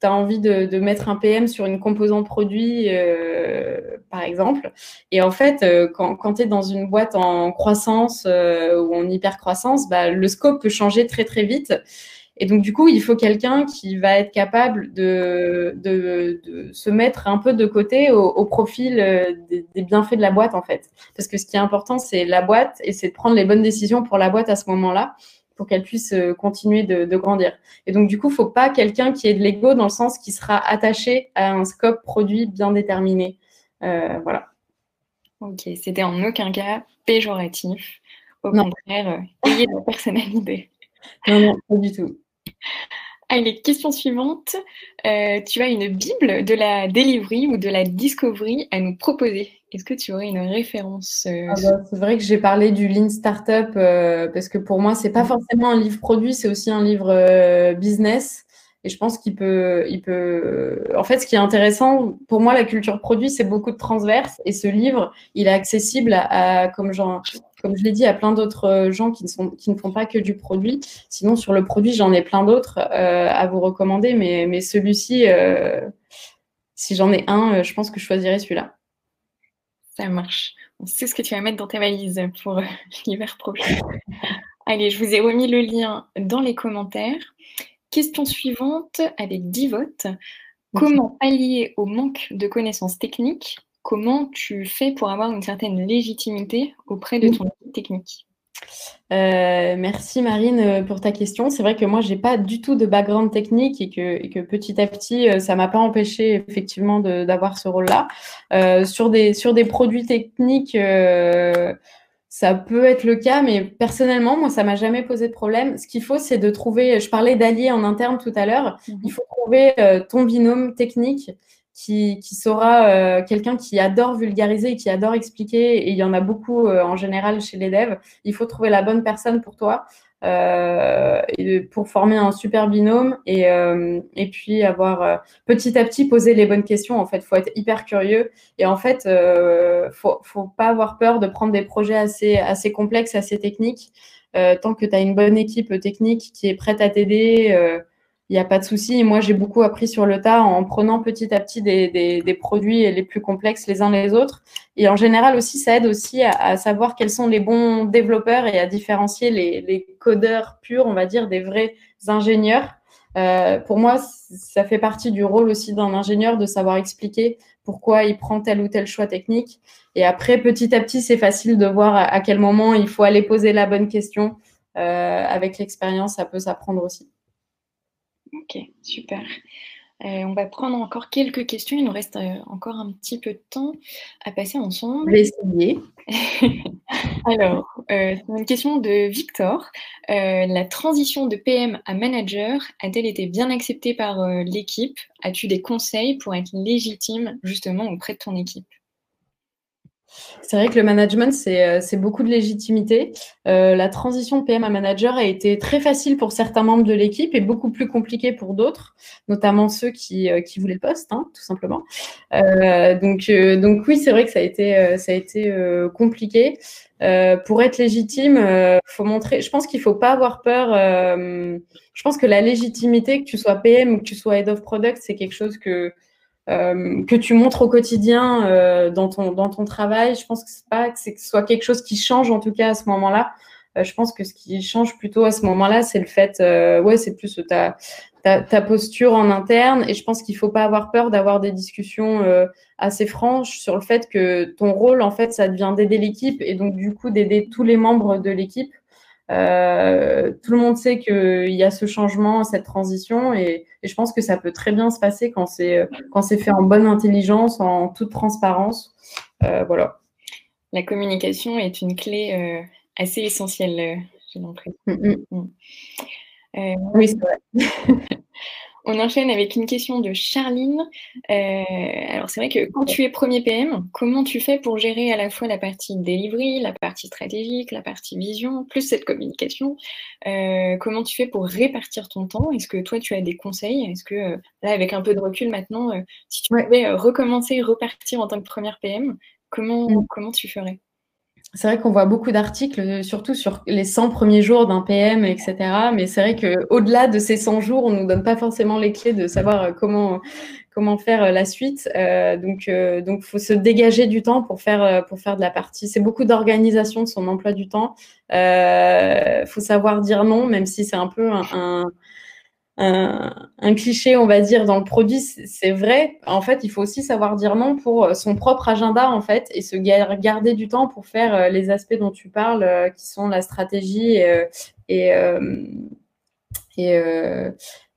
tu as envie de, mettre un PM sur une composante produit, euh, par exemple. Et en fait, euh, quand, quand tu es dans une boîte en croissance euh, ou en hyper croissance, bah, le scope peut changer très très vite. Et donc, du coup, il faut quelqu'un qui va être capable de, de, de, se mettre un peu de côté au, au profil des, des, bienfaits de la boîte, en fait. Parce que ce qui est important, c'est la boîte et c'est de prendre les bonnes décisions pour la boîte à ce moment-là pour qu'elle puisse euh, continuer de, grandir. Et donc, du coup, il ne faut pas quelqu'un qui ait de l'ego dans le sens qui sera attaché à un scope produit bien déterminé. Euh, voilà. Ok, c'était en aucun cas péjoratif. Au contraire, euh, ayez la personnalité. Non, non, pas du tout. Allez, question suivante. tu as une Bible de la delivery ou de la discovery à nous proposer? Est-ce que tu aurais une référence euh, ah bah, C'est vrai que j'ai parlé du Lean Startup euh, parce que pour moi, c'est pas mmh. forcément un livre produit, c'est aussi un livre euh, business. Et je pense qu'il peut, il peut. En fait, ce qui est intéressant pour moi, la culture produit, c'est beaucoup de transverse. Et ce livre, il est accessible à, comme, comme je l'ai dit, à plein d'autres gens qui ne, sont, qui ne font pas que du produit. Sinon, sur le produit, j'en ai plein d'autres à vous recommander. Mais, mais celui-ci, si j'en ai un, je pense que je choisirais celui-là. Ça marche. On sait ce que tu vas mettre dans ta valise pour euh, l'hiver prochain. Allez, je vous ai remis le lien dans les commentaires. Question suivante avec 10 votes. Comment pallier au manque de connaissances techniques? Comment tu fais pour avoir une certaine légitimité auprès de ton équipe technique? Euh, merci Marine euh, pour ta question. C'est vrai que moi, j'ai pas du tout de background technique et que, petit à petit, euh, ça m'a pas empêché effectivement d'avoir ce rôle-là. sur, des, sur des produits techniques, ça peut être le cas, mais personnellement, moi, ça m'a jamais posé de problème. Ce qu'il faut, c'est de trouver, je parlais d'alliés en interne tout à l'heure, mmh il faut trouver ton binôme technique qui, saura euh, quelqu'un qui adore vulgariser et qui adore expliquer, et il y en a beaucoup euh, en général chez les devs, il faut trouver la bonne personne pour toi. Euh, pour former un super binôme et, et puis avoir petit à petit poser les bonnes questions. En fait, faut être hyper curieux et en fait, faut, faut pas avoir peur de prendre des projets assez, assez complexes, assez techniques. tant que tu as une bonne équipe technique qui est prête à t'aider, il n'y a pas de souci. Moi, j'ai beaucoup appris sur le tas en prenant petit à petit des, des, produits les plus complexes les uns les autres. Et en général aussi, ça aide aussi à, savoir quels sont les bons développeurs et à différencier les, les codeurs purs, on va dire, des vrais ingénieurs. Euh, pour moi, ça fait partie du rôle aussi d'un ingénieur de savoir expliquer pourquoi il prend tel ou tel choix technique. Et après, petit à petit, c'est facile de voir à, quel moment il faut aller poser la bonne question. Euh, avec l'expérience, ça peut s'apprendre aussi. Ok, super. Euh, on va prendre encore quelques questions. Il nous reste euh, encore un petit peu de temps à passer ensemble. Je vais essayer. Alors, euh, une question de Victor. la transition de PM à manager a-t-elle été bien acceptée par l'équipe? As-tu des conseils pour être légitime justement auprès de ton équipe? C'est vrai que le management, c'est euh, beaucoup de légitimité. Euh, la transition de PM à manager a été très facile pour certains membres de l'équipe et beaucoup plus compliquée pour d'autres, notamment ceux qui, euh, qui, voulaient le poste, hein, tout simplement. donc, donc oui, c'est vrai que ça a été, ça a été compliqué. pour être légitime, faut montrer. Je pense qu'il faut pas avoir peur. je pense que la légitimité, que tu sois PM ou que tu sois head of product, c'est quelque chose que que tu montres au quotidien dans, ton, dans ton travail. Je pense que c'est pas que, que ce soit quelque chose qui change en tout cas à ce moment-là. je pense que ce qui change plutôt à ce moment-là, c'est le fait, ouais, c'est plus ta, ta, posture en interne. Et je pense qu'il faut pas avoir peur d'avoir des discussions assez franches sur le fait que ton rôle, en fait, ça devient d'aider l'équipe et donc du coup d'aider tous les membres de l'équipe euh, tout le monde sait qu'il y a ce changement, cette transition, et, je pense que ça peut très bien se passer quand c'est quand c'est fait en bonne intelligence, en toute transparence. Euh, voilà. La communication est une clé euh, assez essentielle, j'ai l'impression. Mm, mm. Mm. oui, c'est vrai. On enchaîne avec une question de Charline. Euh, alors c'est vrai que quand tu es premier PM, comment tu fais pour gérer à la fois la partie delivery, la partie stratégique, la partie vision, plus cette communication? Euh, Comment tu fais pour répartir ton temps? Est-ce que toi tu as des conseils? Est-ce que euh, là avec un peu de recul maintenant, si tu pouvais recommencer, repartir en tant que première PM, comment, mm. comment tu ferais? C'est vrai qu'on voit beaucoup d'articles, surtout sur les 100 premiers jours d'un PM, etc. Mais c'est vrai qu'au-delà de ces 100 jours, on ne nous donne pas forcément les clés de savoir euh, comment, comment faire euh, la suite. Euh, donc, il donc, faut se dégager du temps pour faire, pour faire de la partie. C'est beaucoup d'organisation de son emploi du temps. Il faut savoir dire non, même si c'est un peu un un, cliché, on va dire, dans le produit, c'est vrai. En fait, il faut aussi savoir dire non pour euh, son propre agenda, en fait, et se garder du temps pour faire euh, les aspects dont tu parles, euh, qui sont la stratégie et, et,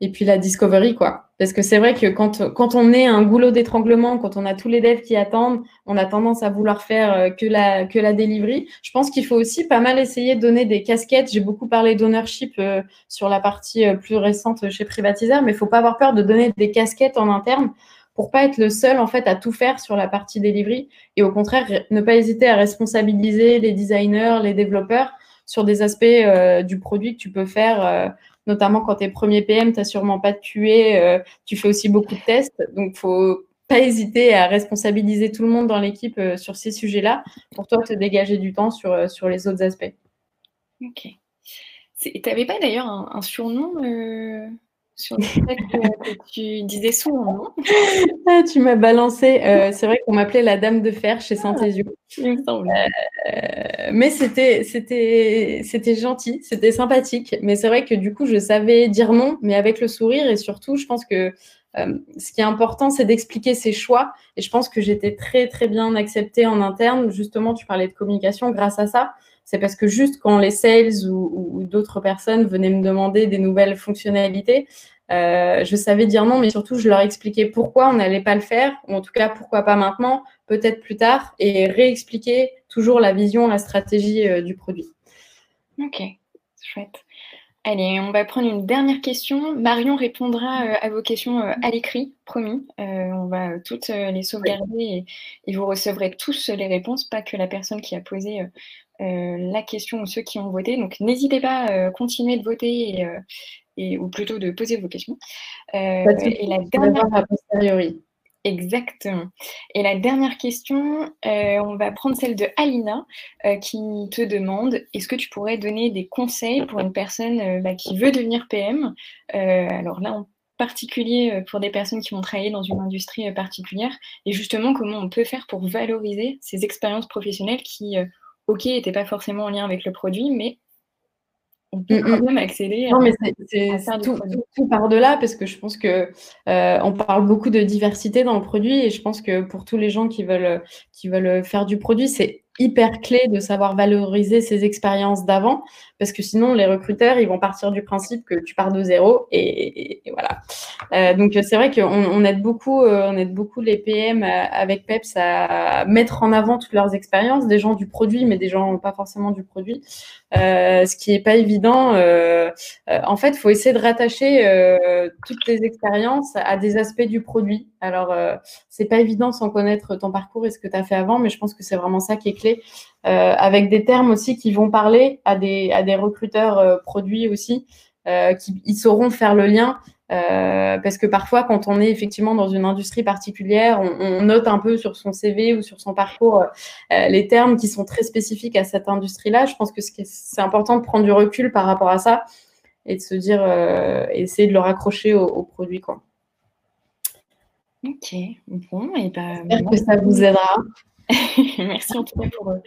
et puis la discovery, quoi. Parce que c'est vrai que quand, on est un goulot d'étranglement, quand on a tous les devs qui attendent, on a tendance à vouloir faire euh, que la, que la delivery. Je pense qu'il faut aussi pas mal essayer de donner des casquettes. J'ai beaucoup parlé d'ownership euh, sur la partie euh, plus récente chez Privatiseur, mais il faut pas avoir peur de donner des casquettes en interne pour pas être le seul en fait à tout faire sur la partie delivery et au contraire ne pas hésiter à responsabiliser les designers, les développeurs sur des aspects du produit que tu peux faire notamment quand tu es premier PM, tu n'as sûrement pas de QA, euh, tu fais aussi beaucoup de tests. Donc, faut pas hésiter à responsabiliser tout le monde dans l'équipe euh, sur ces sujets-là pour toi te dégager du temps sur, euh, sur les autres aspects. Ok. Tu n'avais pas d'ailleurs un, surnom sur le fait que, tu disais souvent, non? Ah, Tu m'as balancé. Euh, c'est vrai qu'on m'appelait la dame de fer chez Saint-Ézio. Euh, mais c'était, c'était, c'était gentil, c'était sympathique. Mais c'est vrai que du coup, je savais dire non, mais avec le sourire. Et surtout, je pense que euh, ce qui est important, c'est d'expliquer ses choix. Et je pense que j'étais très, très bien acceptée en interne. Justement, tu parlais de communication grâce à ça c'est parce que juste quand les sales ou, d'autres personnes venaient me demander des nouvelles fonctionnalités, euh, je savais dire non, mais surtout je leur expliquais pourquoi on n'allait pas le faire, ou en tout cas pourquoi pas maintenant, peut-être plus tard, et réexpliquer toujours la vision, la stratégie euh, du produit. Ok, chouette. Allez, on va prendre une dernière question. Marion répondra euh, à vos questions à l'écrit, promis. on va toutes les sauvegarder et, vous recevrez tous les réponses, pas que la personne qui a posé la question ou ceux qui ont voté. Donc n'hésitez pas à euh, continuer de voter euh, et, ou plutôt de poser vos questions. et la dernière... Exactement. Et la dernière question, on va prendre celle de Alina qui te demande est-ce que tu pourrais donner des conseils pour une personne bah, qui veut devenir PM Alors là, en particulier pour des personnes qui vont travailler dans une industrie particulière et justement comment on peut faire pour valoriser ces expériences professionnelles qui ok, n'était pas forcément en lien avec le produit, mais on peut quand même accéder non, mais c'est, tout, tout, par-delà, parce que je pense que euh, on parle beaucoup de diversité dans le produit, et je pense que pour tous les gens qui veulent, qui veulent faire du produit, c'est hyper clé de savoir valoriser ces expériences d'avant, parce que sinon les recruteurs ils vont partir du principe que tu pars de zéro et, voilà. Euh, donc c'est vrai qu'on on aide beaucoup, euh, aide beaucoup les PM euh, avec Peps à mettre en avant toutes leurs expériences, des gens du produit, mais des gens pas forcément du produit, ce qui est pas évident. en fait, faut essayer de rattacher toutes les expériences à des aspects du produit. Alors c'est pas évident sans connaître ton parcours et ce que tu as fait avant, mais je pense que c'est vraiment ça qui est Euh, avec des termes aussi qui vont parler à des, à des recruteurs euh, produits aussi, euh, qui ils sauront faire le lien. parce que parfois, quand on est effectivement dans une industrie particulière, on, note un peu sur son CV ou sur son parcours les termes qui sont très spécifiques à cette industrie-là. Je pense que c'est important de prendre du recul par rapport à ça et de se dire, essayer de le raccrocher au, au produit. Quoi. Ok, bon, et ben. J'espère que ça vous aidera. Merci en tout cas pour, euh,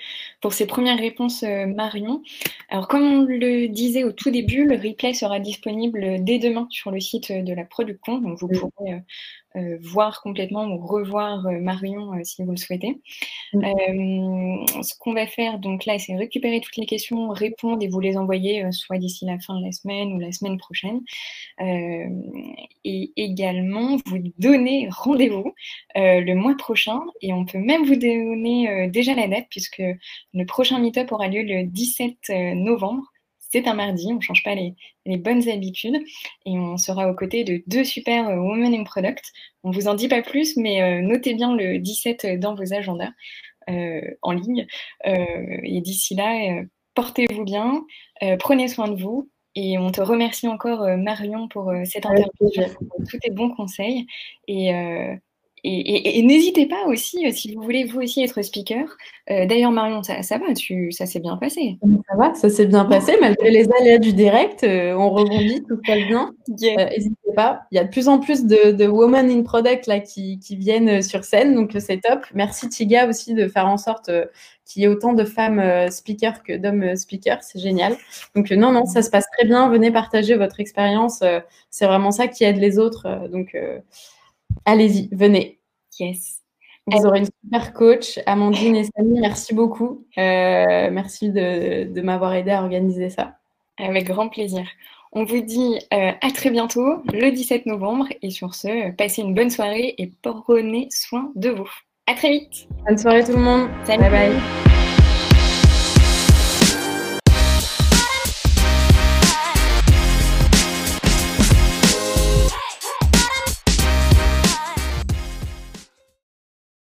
pour ces premières réponses, euh, Marion. Alors, comme on le disait au tout début, le replay sera disponible dès demain sur le site de la Production. Donc, vous pourrez euh, voir complètement ou revoir euh, Marion euh, si vous le souhaitez. ce qu'on va faire donc là, c'est récupérer toutes les questions, répondre et vous les envoyer soit d'ici la fin de la semaine ou la semaine prochaine. et également vous donner rendez-vous le mois prochain et on peut même vous donner déjà la date puisque le prochain meet-up aura lieu le 17 novembre c'est un mardi, on ne change pas les, bonnes habitudes et on sera aux côtés de deux super euh, Women in Product. On ne vous en dit pas plus, mais euh, notez bien le 17 dans vos agendas euh, en ligne. et d'ici là, portez-vous bien, prenez soin de vous. Et on te remercie encore, Marion, pour cette interview, pour tous tes bons conseils. Et, et, n'hésitez pas aussi, euh, si vous voulez vous aussi être speaker. Euh, d'ailleurs, Marion, ça, va, tu, ça s'est bien passé. Ça va, ça s'est bien passé, malgré les aléas du direct. Euh, on rebondit, tout va bien. N'hésitez pas. Il y a de plus en plus de, de women in product là, qui, viennent sur scène, donc c'est top. Merci Tiga aussi de faire en sorte qu'il y ait autant de femmes speakers que d'hommes speakers. C'est génial. Donc non, non, ça se passe très bien. Venez partager votre expérience. c'est vraiment ça qui aide les autres. donc Allez-y, venez. Yes. Vous aurez une super coach. Amandine et Samy, merci beaucoup. Euh, merci de, m'avoir aidé à organiser ça. Avec grand plaisir. On vous dit euh, à très bientôt, le 17 novembre. Et sur ce, passez une bonne soirée et prenez soin de vous. À très vite. Bonne soirée tout le monde. Salut. Bye bye.